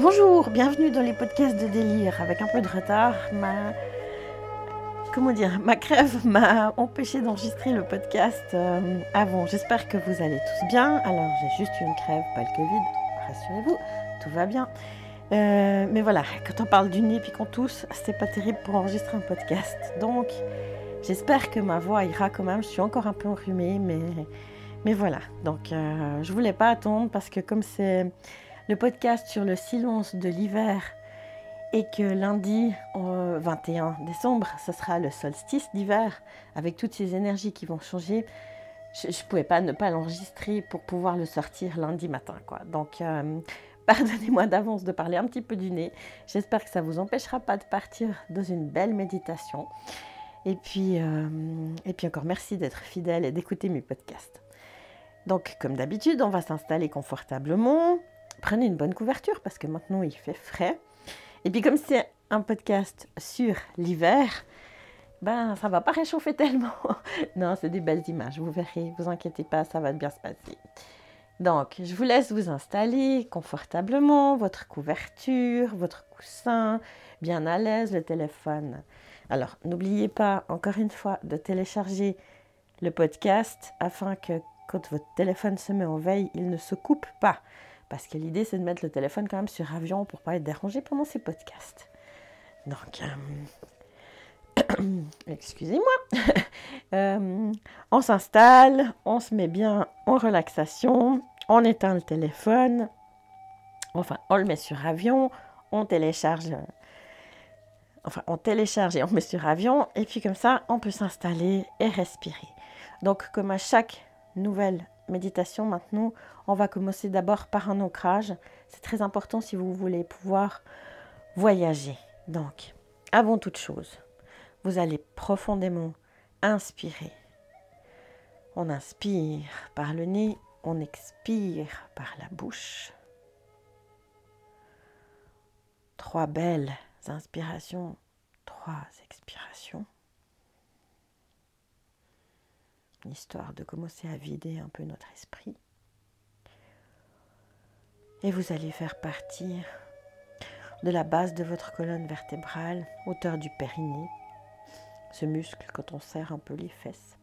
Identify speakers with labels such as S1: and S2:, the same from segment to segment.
S1: Bonjour, bienvenue dans les podcasts de délire. Avec un peu de retard, ma comment dire, ma crève m'a empêché d'enregistrer le podcast euh, avant. J'espère que vous allez tous bien. Alors j'ai juste une crève, pas le Covid. Rassurez-vous, tout va bien. Euh, mais voilà, quand on parle du nez puis qu'on tousse, c'est pas terrible pour enregistrer un podcast. Donc j'espère que ma voix ira quand même. Je suis encore un peu enrhumée, mais voilà. Donc euh, je voulais pas attendre parce que comme c'est le podcast sur le silence de l'hiver et que lundi 21 décembre, ce sera le solstice d'hiver avec toutes ces énergies qui vont changer. Je ne pouvais pas ne pas l'enregistrer pour pouvoir le sortir lundi matin. Donc, euh, pardonnez-moi d'avance de parler un petit peu du nez. J'espère que ça ne vous empêchera pas de partir dans une belle méditation. Et puis, euh, et puis encore merci d'être fidèle et d'écouter mes podcasts. Donc, comme d'habitude, on va s'installer confortablement prenez une bonne couverture parce que maintenant il fait frais. Et puis comme c'est un podcast sur l'hiver, ben ça va pas réchauffer tellement. non, c'est des belles images, vous verrez, vous inquiétez pas, ça va bien se passer. Donc, je vous laisse vous installer confortablement, votre couverture, votre coussin, bien à l'aise, le téléphone. Alors, n'oubliez pas, encore une fois, de télécharger le podcast afin que quand votre téléphone se met en veille, il ne se coupe pas. Parce que l'idée, c'est de mettre le téléphone quand même sur avion pour pas être dérangé pendant ces podcasts. Donc, euh, excusez-moi. Euh, on s'installe, on se met bien en relaxation, on éteint le téléphone, enfin, on le met sur avion, on télécharge. Enfin, on télécharge et on met sur avion, et puis comme ça, on peut s'installer et respirer. Donc, comme à chaque nouvelle méditation maintenant, on va commencer d'abord par un ancrage. C'est très important si vous voulez pouvoir voyager. Donc, avant toute chose, vous allez profondément inspirer. On inspire par le nez, on expire par la bouche. Trois belles inspirations, trois expirations. Histoire de commencer à vider un peu notre esprit. Et vous allez faire partir de la base de votre colonne vertébrale, hauteur du périnée, ce muscle quand on serre un peu les fesses,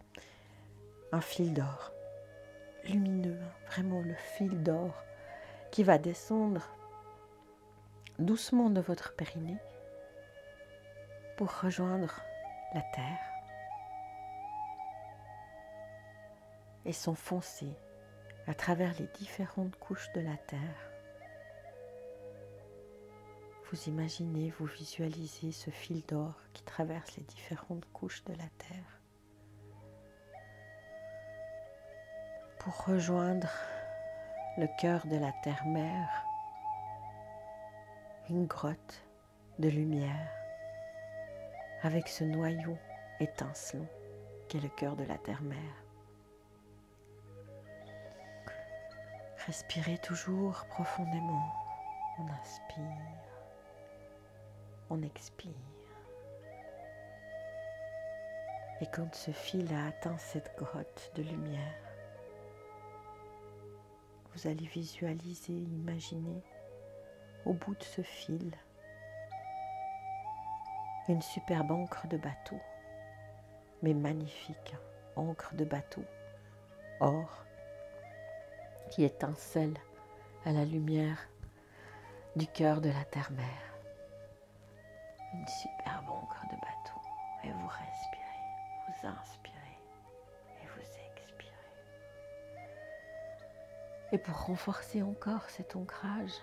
S1: un fil d'or, lumineux, vraiment le fil d'or qui va descendre doucement de votre périnée pour rejoindre la terre et s'enfoncer à travers les différentes couches de la Terre. Vous imaginez, vous visualisez ce fil d'or qui traverse les différentes couches de la Terre pour rejoindre le cœur de la Terre-Mère, une grotte de lumière avec ce noyau étincelant qui est le cœur de la Terre-Mère. Respirez toujours profondément. On inspire, on expire. Et quand ce fil a atteint cette grotte de lumière, vous allez visualiser, imaginer au bout de ce fil une superbe encre de bateau, mais magnifique encre de bateau, or qui étincelle à la lumière du cœur de la terre-mère. Une superbe encre de bateau. Et vous respirez, vous inspirez et vous expirez. Et pour renforcer encore cet ancrage,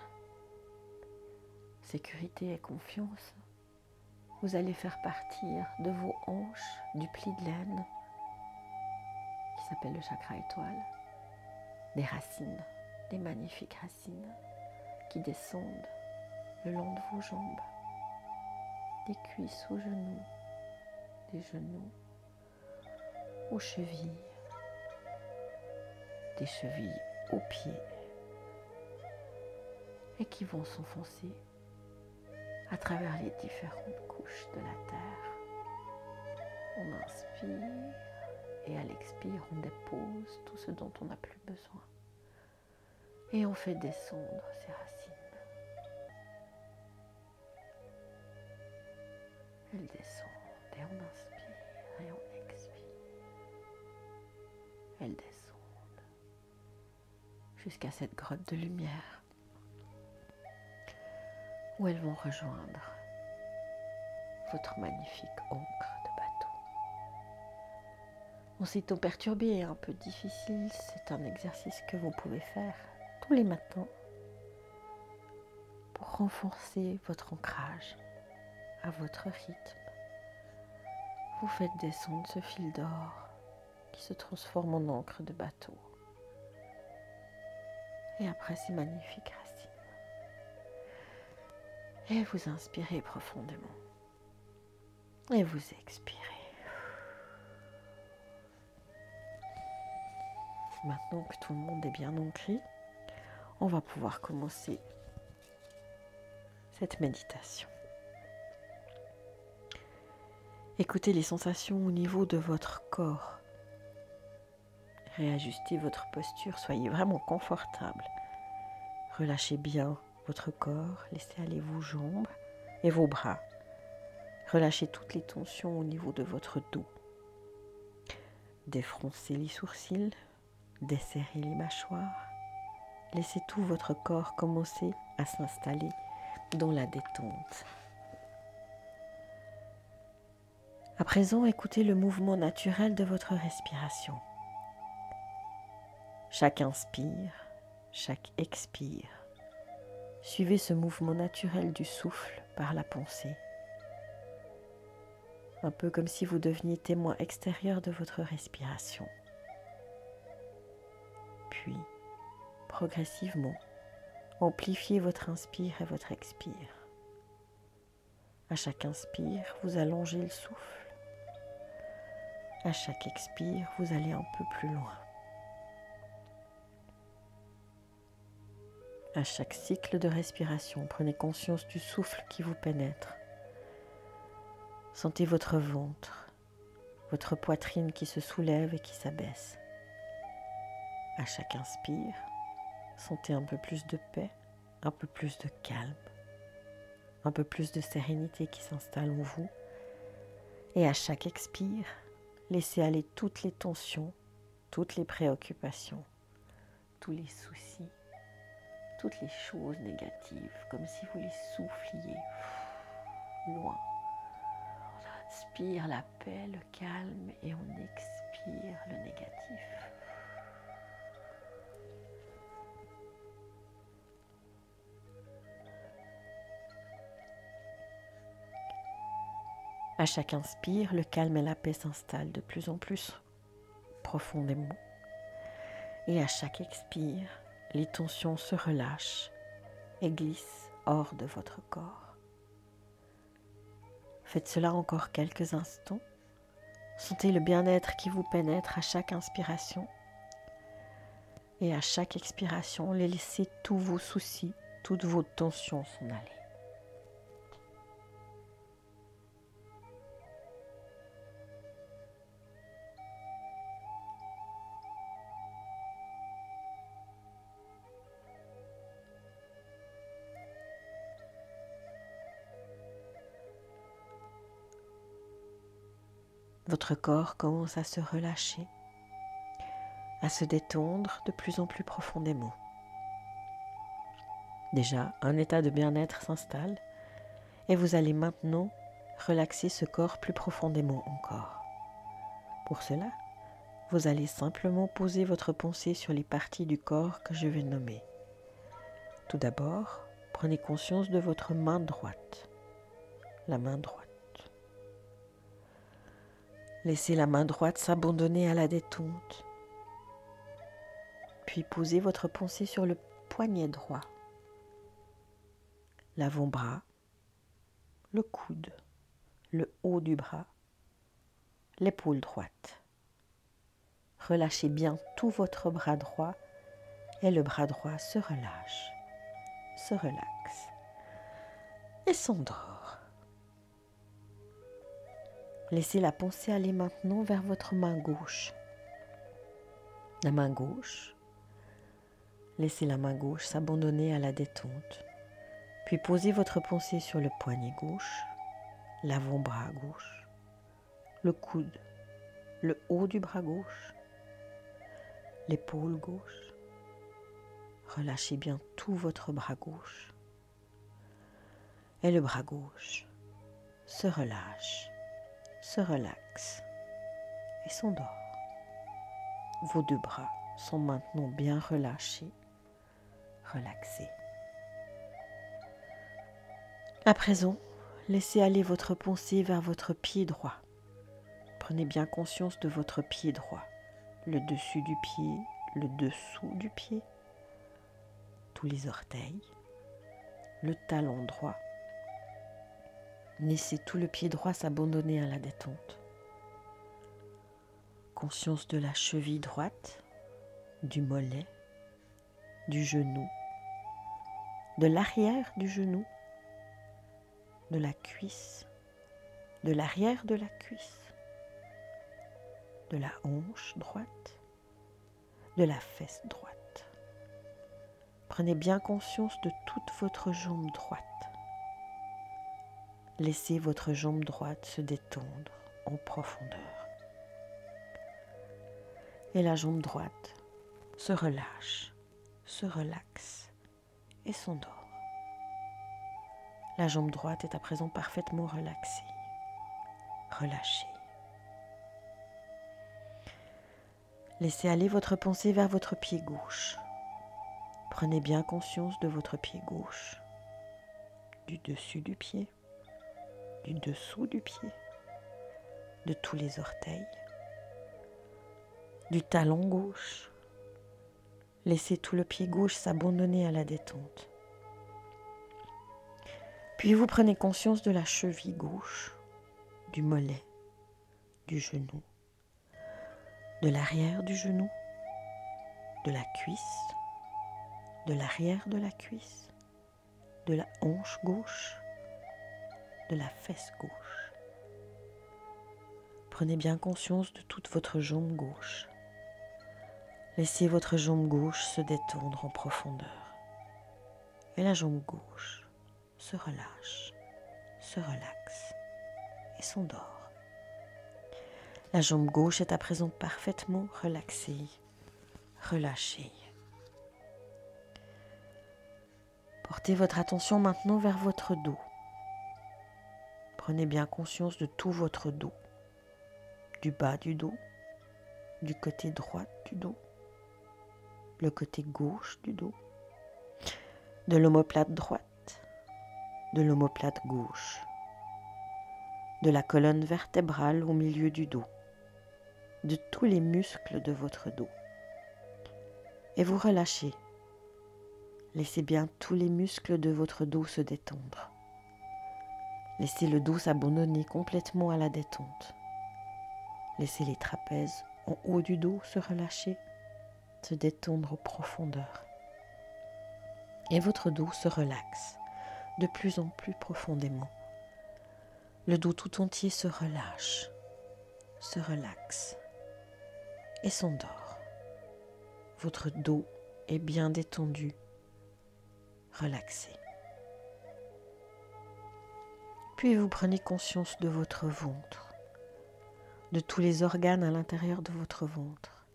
S1: sécurité et confiance, vous allez faire partir de vos hanches du pli de laine qui s'appelle le chakra étoile des racines, des magnifiques racines qui descendent le long de vos jambes, des cuisses aux genoux, des genoux aux chevilles, des chevilles aux pieds et qui vont s'enfoncer à travers les différentes couches de la terre. On inspire et à l'expire, on dépose tout ce dont on n'a plus besoin. Et on fait descendre ses racines. Elles descendent et on inspire et on expire. Elles descendent jusqu'à cette grotte de lumière où elles vont rejoindre votre magnifique encre. Aussitôt perturbé et un peu difficile, c'est un exercice que vous pouvez faire tous les matins pour renforcer votre ancrage à votre rythme. Vous faites descendre ce fil d'or qui se transforme en encre de bateau. Et après ces magnifiques racines. Et vous inspirez profondément. Et vous expirez. Maintenant que tout le monde est bien ancré, on va pouvoir commencer cette méditation. Écoutez les sensations au niveau de votre corps. Réajustez votre posture, soyez vraiment confortable. Relâchez bien votre corps, laissez aller vos jambes et vos bras. Relâchez toutes les tensions au niveau de votre dos. Défroncez les sourcils, desserrez les mâchoires. Laissez tout votre corps commencer à s'installer dans la détente. À présent, écoutez le mouvement naturel de votre respiration. Chaque inspire, chaque expire. Suivez ce mouvement naturel du souffle par la pensée. Un peu comme si vous deveniez témoin extérieur de votre respiration. Puis, progressivement, amplifiez votre inspire et votre expire. À chaque inspire, vous allongez le souffle. À chaque expire, vous allez un peu plus loin. À chaque cycle de respiration, prenez conscience du souffle qui vous pénètre. Sentez votre ventre, votre poitrine qui se soulève et qui s'abaisse. À chaque inspire, sentez un peu plus de paix, un peu plus de calme, un peu plus de sérénité qui s'installe en vous. Et à chaque expire, Laissez aller toutes les tensions, toutes les préoccupations, tous les soucis, toutes les choses négatives, comme si vous les souffliez loin. On inspire la paix, le calme et on expire le négatif. À chaque inspire, le calme et la paix s'installent de plus en plus profondément. Et à chaque expire, les tensions se relâchent et glissent hors de votre corps. Faites cela encore quelques instants. Sentez le bien-être qui vous pénètre à chaque inspiration. Et à chaque expiration, laissez tous vos soucis, toutes vos tensions s'en aller. Votre corps commence à se relâcher, à se détendre de plus en plus profondément. Déjà, un état de bien-être s'installe et vous allez maintenant relaxer ce corps plus profondément encore. Pour cela, vous allez simplement poser votre pensée sur les parties du corps que je vais nommer. Tout d'abord, prenez conscience de votre main droite. La main droite. Laissez la main droite s'abandonner à la détente. Puis posez votre pensée sur le poignet droit, l'avant-bras, le coude, le haut du bras, l'épaule droite. Relâchez bien tout votre bras droit et le bras droit se relâche, se relaxe et s'endort. Laissez la pensée aller maintenant vers votre main gauche. La main gauche. Laissez la main gauche s'abandonner à la détente. Puis posez votre pensée sur le poignet gauche, l'avant-bras gauche, le coude, le haut du bras gauche, l'épaule gauche. Relâchez bien tout votre bras gauche. Et le bras gauche se relâche, se relaxe et s'endort. Vos deux bras sont maintenant bien relâchés, relaxés. À présent, laissez aller votre pensée vers votre pied droit. Prenez bien conscience de votre pied droit, le dessus du pied, le dessous du pied, tous les orteils, le talon droit. Laissez tout le pied droit s'abandonner à la détente. Conscience de la cheville droite, du mollet, du genou, de l'arrière du genou, de la cuisse, de l'arrière de la cuisse, de la hanche droite, de la fesse droite. Prenez bien conscience de toute votre jambe droite. Laissez votre jambe droite se détendre en profondeur. Et la jambe droite se relâche, se relaxe et s'endort. La jambe droite est à présent parfaitement relaxée, relâchée. Laissez aller votre pensée vers votre pied gauche. Prenez bien conscience de votre pied gauche, du dessus du pied, du dessous du pied, de tous les orteils, du talon gauche. Laissez tout le pied gauche s'abandonner à la détente. Puis vous prenez conscience de la cheville gauche, du mollet, du genou, de l'arrière du genou, de la cuisse, de l'arrière de la cuisse, de la hanche gauche, de la fesse gauche. Prenez bien conscience de toute votre jambe gauche. Laissez votre jambe gauche se détendre en profondeur. Et la jambe gauche se relâche, se relaxe et s'endort. La jambe gauche est à présent parfaitement relaxée, relâchée. Portez votre attention maintenant vers votre dos. Prenez bien conscience de tout votre dos, du bas du dos, du côté droit du dos, le côté gauche du dos, de l'omoplate droite, de l'omoplate gauche, de la colonne vertébrale au milieu du dos, de tous les muscles de votre dos. Et vous relâchez. Laissez bien tous les muscles de votre dos se détendre. Laissez le dos s'abandonner complètement à la détente. Laissez les trapèzes en haut du dos se relâcher, se détendre en profondeur. Et votre dos se relaxe de plus en plus profondément. Le dos tout entier se relâche, se relaxe et s'endort. Votre dos est bien détendu, relaxé. Puis vous prenez conscience de votre ventre, de tous les organes à l'intérieur de votre ventre.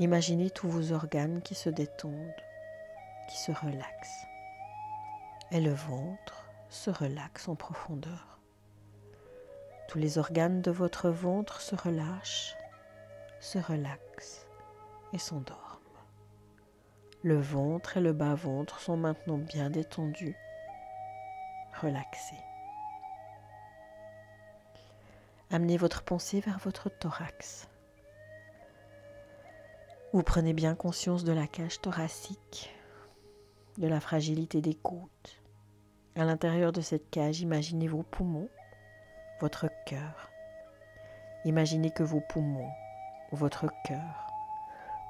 S1: Imaginez tous vos organes qui se détendent, qui se relaxent. Et le ventre se relaxe en profondeur. Tous les organes de votre ventre se relâchent se relaxent et s'endorment. Le ventre et le bas-ventre sont maintenant bien détendus, relaxés. Amenez votre pensée vers votre thorax. Vous prenez bien conscience de la cage thoracique, de la fragilité des côtes. À l'intérieur de cette cage, imaginez vos poumons, votre cœur. Imaginez que vos poumons, votre cœur,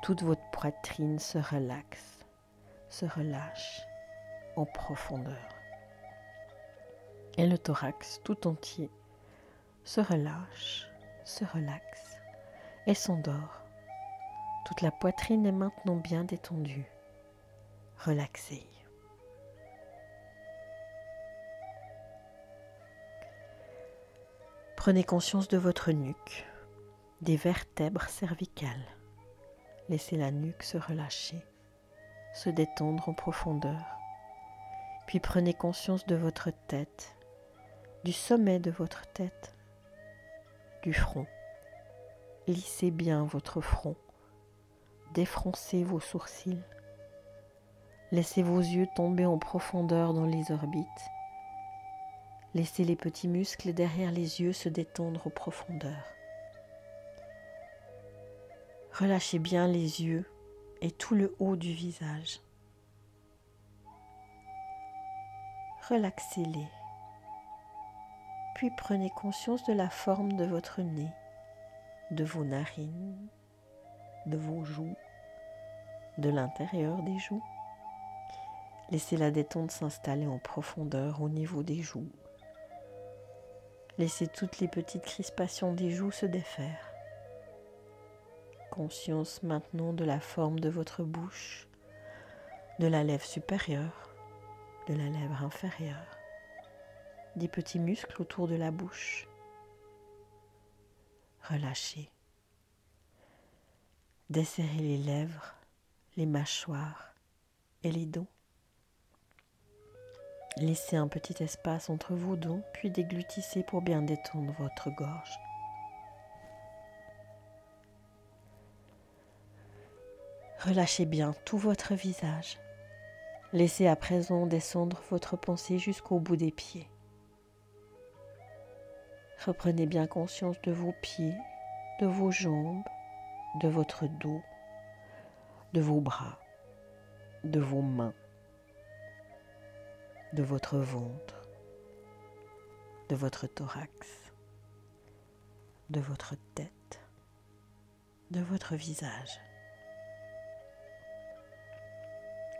S1: toute votre poitrine se relaxe, se relâche en profondeur. Et le thorax tout entier se relâche, se relaxe et s'endort. Toute la poitrine est maintenant bien détendue, relaxée. Prenez conscience de votre nuque, des vertèbres cervicales. Laissez la nuque se relâcher, se détendre en profondeur. Puis prenez conscience de votre tête, du sommet de votre tête, du front. Lissez bien votre front, défroncez vos sourcils. Laissez vos yeux tomber en profondeur dans les orbites Laissez les petits muscles derrière les yeux se détendre aux profondeurs. Relâchez bien les yeux et tout le haut du visage. Relaxez-les. Puis prenez conscience de la forme de votre nez, de vos narines, de vos joues, de l'intérieur des joues. Laissez la détente s'installer en profondeur au niveau des joues, Laissez toutes les petites crispations des joues se défaire. Conscience maintenant de la forme de votre bouche, de la lèvre supérieure, de la lèvre inférieure, des petits muscles autour de la bouche. Relâchez. Desserrez les lèvres, les mâchoires et les dents. Laissez un petit espace entre vos dents, puis déglutissez pour bien détendre votre gorge. Relâchez bien tout votre visage. Laissez à présent descendre votre pensée jusqu'au bout des pieds. Reprenez bien conscience de vos pieds, de vos jambes, de votre dos, de vos bras, de vos mains de votre ventre, de votre thorax, de votre tête, de votre visage.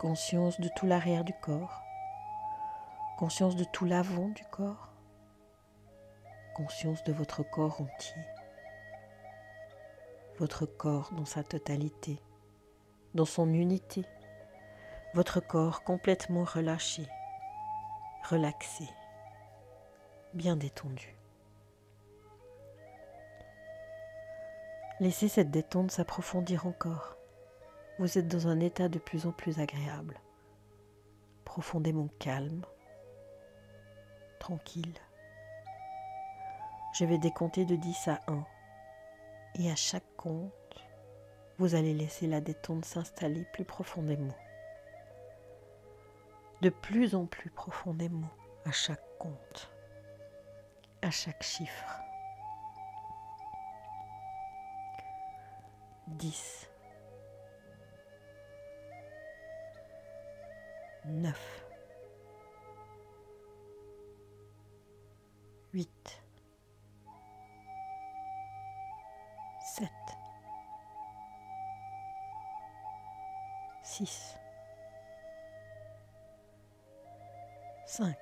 S1: Conscience de tout l'arrière du corps, conscience de tout l'avant du corps, conscience de votre corps entier, votre corps dans sa totalité, dans son unité, votre corps complètement relâché relaxé, bien détendu. Laissez cette détente s'approfondir encore. Vous êtes dans un état de plus en plus agréable, profondément calme, tranquille. Je vais décompter de 10 à 1 et à chaque compte, vous allez laisser la détente s'installer plus profondément. De plus en plus profondément à chaque compte, à chaque chiffre. 10, 9, 8, 6, 5,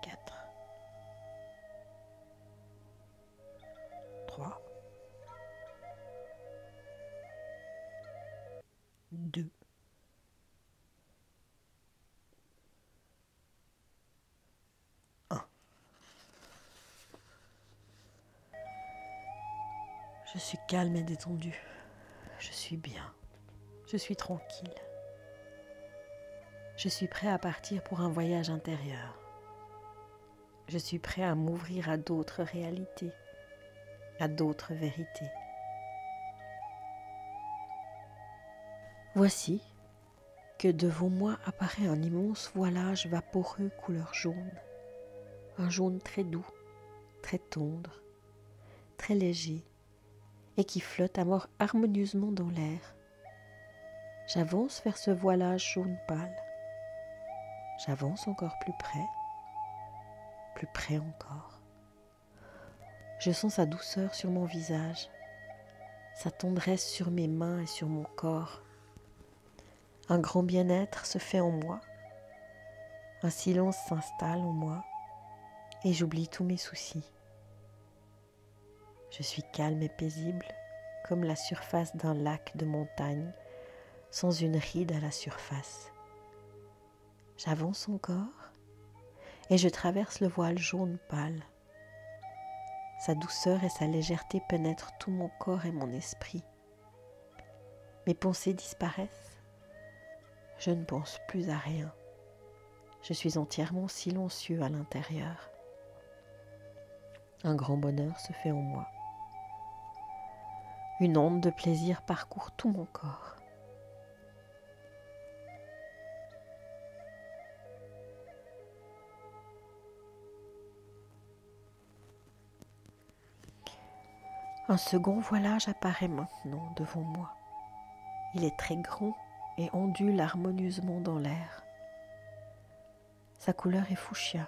S1: 4, 3, 2, 1. Je suis calme et détendu. Je suis bien. Je suis tranquille. Je suis prêt à partir pour un voyage intérieur. Je suis prêt à m'ouvrir à d'autres réalités, à d'autres vérités. Voici que devant moi apparaît un immense voilage vaporeux couleur jaune, un jaune très doux, très tendre, très léger, et qui flotte à mort harmonieusement dans l'air. J'avance vers ce voilage jaune pâle. J'avance encore plus près, plus près encore. Je sens sa douceur sur mon visage, sa tendresse sur mes mains et sur mon corps. Un grand bien-être se fait en moi, un silence s'installe en moi et j'oublie tous mes soucis. Je suis calme et paisible comme la surface d'un lac de montagne sans une ride à la surface. J'avance encore et je traverse le voile jaune pâle. Sa douceur et sa légèreté pénètrent tout mon corps et mon esprit. Mes pensées disparaissent. Je ne pense plus à rien. Je suis entièrement silencieux à l'intérieur. Un grand bonheur se fait en moi. Une onde de plaisir parcourt tout mon corps. Un second voilage apparaît maintenant devant moi. Il est très grand et ondule harmonieusement dans l'air. Sa couleur est fuchsia.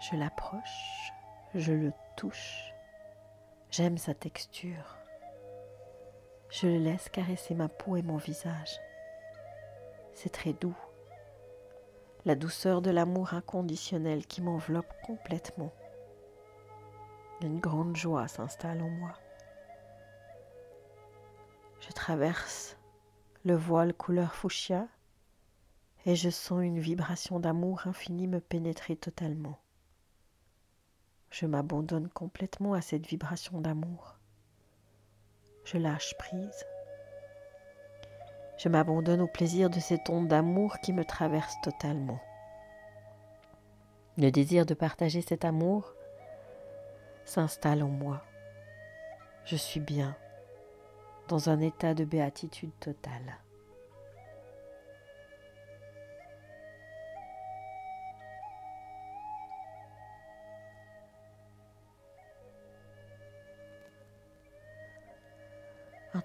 S1: Je l'approche, je le touche. J'aime sa texture. Je le laisse caresser ma peau et mon visage. C'est très doux. La douceur de l'amour inconditionnel qui m'enveloppe complètement. Une grande joie s'installe en moi. Je traverse le voile couleur fuchsia et je sens une vibration d'amour infini me pénétrer totalement. Je m'abandonne complètement à cette vibration d'amour. Je lâche prise. Je m'abandonne au plaisir de cette onde d'amour qui me traverse totalement. Le désir de partager cet amour s'installe en moi. Je suis bien, dans un état de béatitude totale.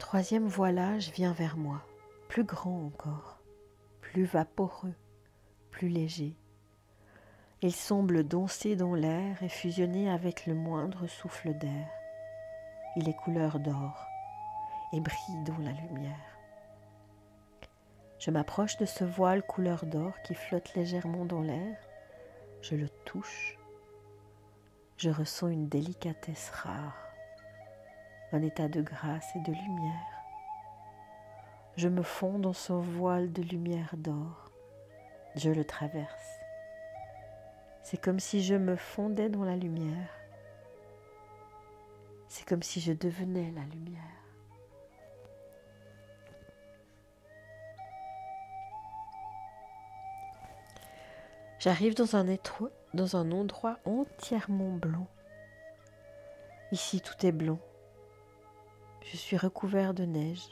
S1: Troisième voilage vient vers moi, plus grand encore, plus vaporeux, plus léger, il semble danser dans l'air et fusionner avec le moindre souffle d'air. Il est couleur d'or et brille dans la lumière. Je m'approche de ce voile couleur d'or qui flotte légèrement dans l'air. Je le touche. Je ressens une délicatesse rare, un état de grâce et de lumière. Je me fonds dans ce voile de lumière d'or. Je le traverse. C'est comme si je me fondais dans la lumière. C'est comme si je devenais la lumière. J'arrive dans un étroit, dans un endroit entièrement blanc. Ici tout est blanc. Je suis recouvert de neige.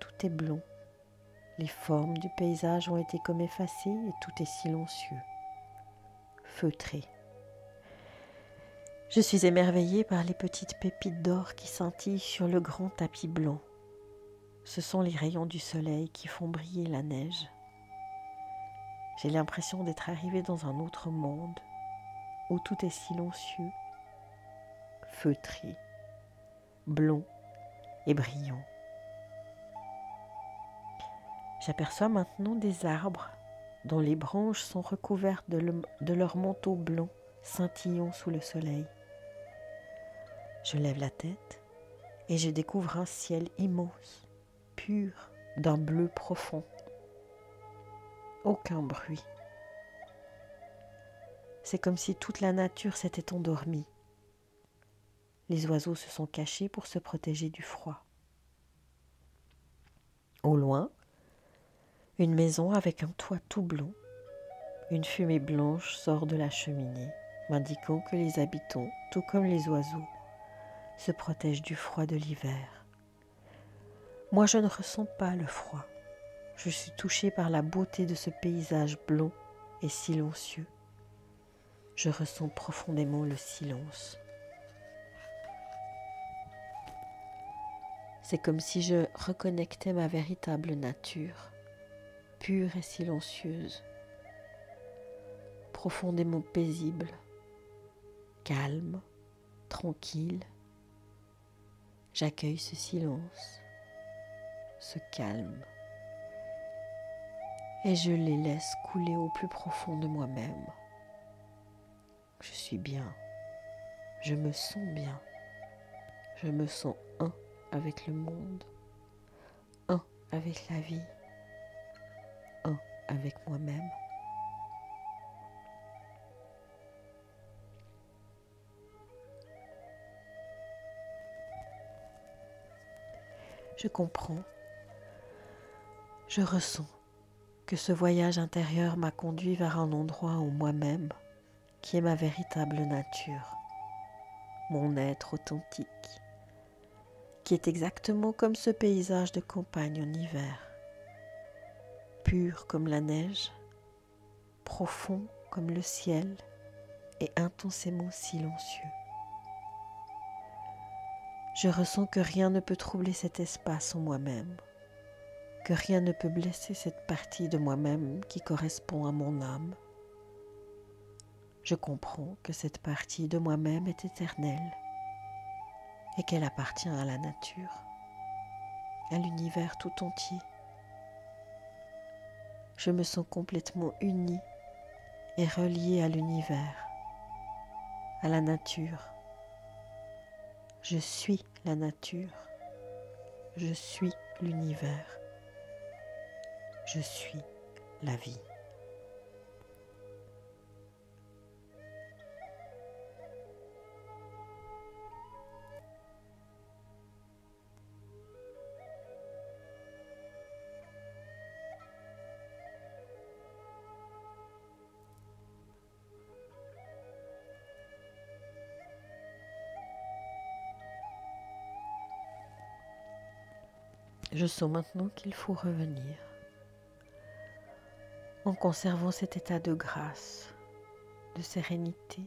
S1: Tout est blanc. Les formes du paysage ont été comme effacées et tout est silencieux feutré. Je suis émerveillée par les petites pépites d'or qui scintillent sur le grand tapis blanc. Ce sont les rayons du soleil qui font briller la neige. J'ai l'impression d'être arrivée dans un autre monde où tout est silencieux, feutré, blond et brillant. J'aperçois maintenant des arbres dont les branches sont recouvertes de, leur manteau blanc scintillant sous le soleil. Je lève la tête et je découvre un ciel immense, pur, d'un bleu profond. Aucun bruit. C'est comme si toute la nature s'était endormie. Les oiseaux se sont cachés pour se protéger du froid. Au loin, une maison avec un toit tout blanc. Une fumée blanche sort de la cheminée, m'indiquant que les habitants, tout comme les oiseaux, se protègent du froid de l'hiver. Moi, je ne ressens pas le froid. Je suis touchée par la beauté de ce paysage blanc et silencieux. Je ressens profondément le silence. C'est comme si je reconnectais ma véritable nature pure et silencieuse, profondément paisible, calme, tranquille. J'accueille ce silence, ce calme, et je les laisse couler au plus profond de moi-même. Je suis bien, je me sens bien, je me sens avec le monde, un avec la vie. Avec moi-même. Je comprends, je ressens que ce voyage intérieur m'a conduit vers un endroit où moi-même, qui est ma véritable nature, mon être authentique, qui est exactement comme ce paysage de campagne en hiver, pur comme la neige, profond comme le ciel et intensément silencieux. Je ressens que rien ne peut troubler cet espace en moi-même, que rien ne peut blesser cette partie de moi-même qui correspond à mon âme. Je comprends que cette partie de moi-même est éternelle et qu'elle appartient à la nature, à l'univers tout entier. Je me sens complètement unie et reliée à l'univers, à la nature je suis la nature. Je suis l'univers. Je suis la vie. Je sens maintenant qu'il faut revenir en conservant cet état de grâce, de sérénité,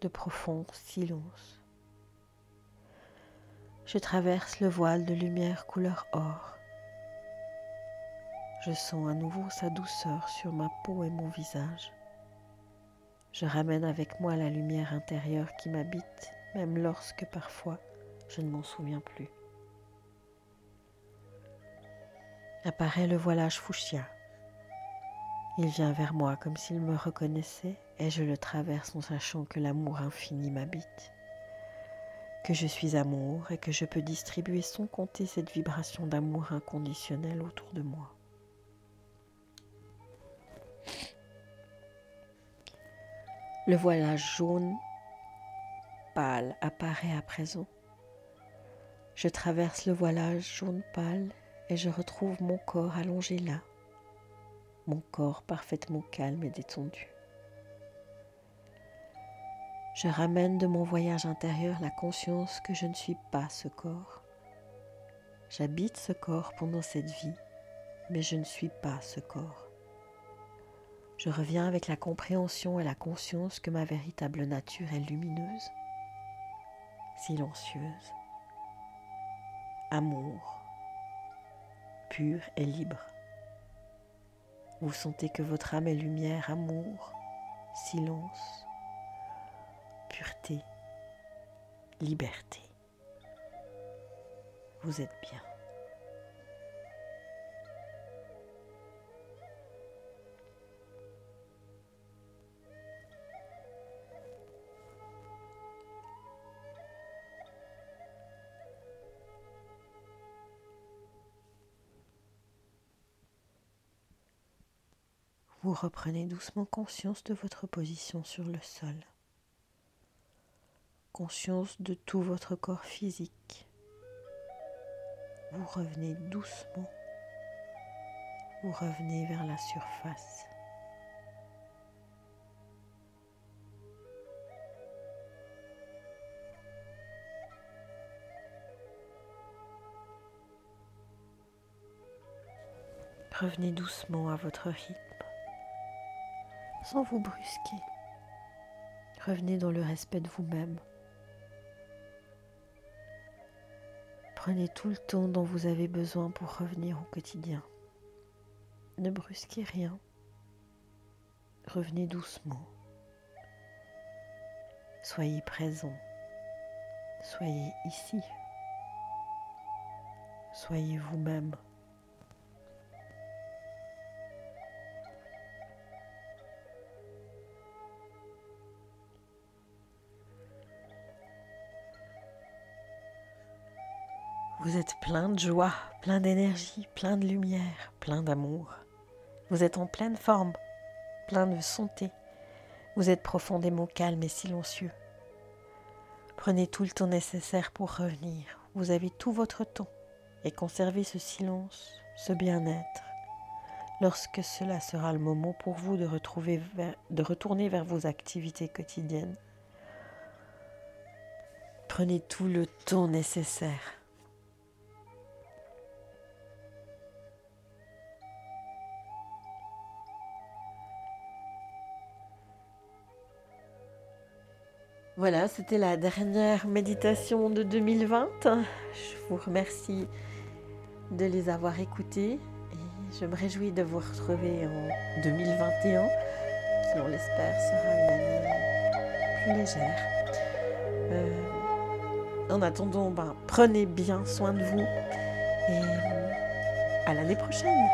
S1: de profond silence. Je traverse le voile de lumière couleur or. Je sens à nouveau sa douceur sur ma peau et mon visage. Je ramène avec moi la lumière intérieure qui m'habite, même lorsque parfois je ne m'en souviens plus. Apparaît le voilage fuchsia. Il vient vers moi comme s'il me reconnaissait et je le traverse en sachant que l'amour infini m'habite, que je suis amour et que je peux distribuer sans compter cette vibration d'amour inconditionnel autour de moi. Le voilage jaune pâle apparaît à présent. Je traverse le voilage jaune pâle et je retrouve mon corps allongé là, mon corps parfaitement calme et détendu. Je ramène de mon voyage intérieur la conscience que je ne suis pas ce corps. J'habite ce corps pendant cette vie, mais je ne suis pas ce corps. Je reviens avec la compréhension et la conscience que ma véritable nature est lumineuse, silencieuse, amour, pur et libre. Vous sentez que votre âme est lumière, amour, silence, pureté, liberté. Vous êtes bien. Vous reprenez doucement conscience de votre position sur le sol, conscience de tout votre corps physique. Vous revenez doucement, vous revenez vers la surface. Revenez doucement à votre rythme sans vous brusquer. Revenez dans le respect de vous-même. Prenez tout le temps dont vous avez besoin pour revenir au quotidien. Ne brusquez rien. Revenez doucement. Soyez présent. Soyez ici. Soyez vous-même. Plein de joie, plein d'énergie, plein de lumière, plein d'amour. Vous êtes en pleine forme, plein de santé. Vous êtes profondément calme et silencieux. Prenez tout le temps nécessaire pour revenir. Vous avez tout votre temps et conservez ce silence, ce bien-être. Lorsque cela sera le moment pour vous de, retrouver de retourner vers vos activités quotidiennes, prenez tout le temps nécessaire. Voilà, c'était la dernière méditation de 2020. Je vous remercie de les avoir écoutés et je me réjouis de vous retrouver en 2021, qui on l'espère sera une année plus légère. Euh, en attendant, ben, prenez bien soin de vous et à l'année prochaine.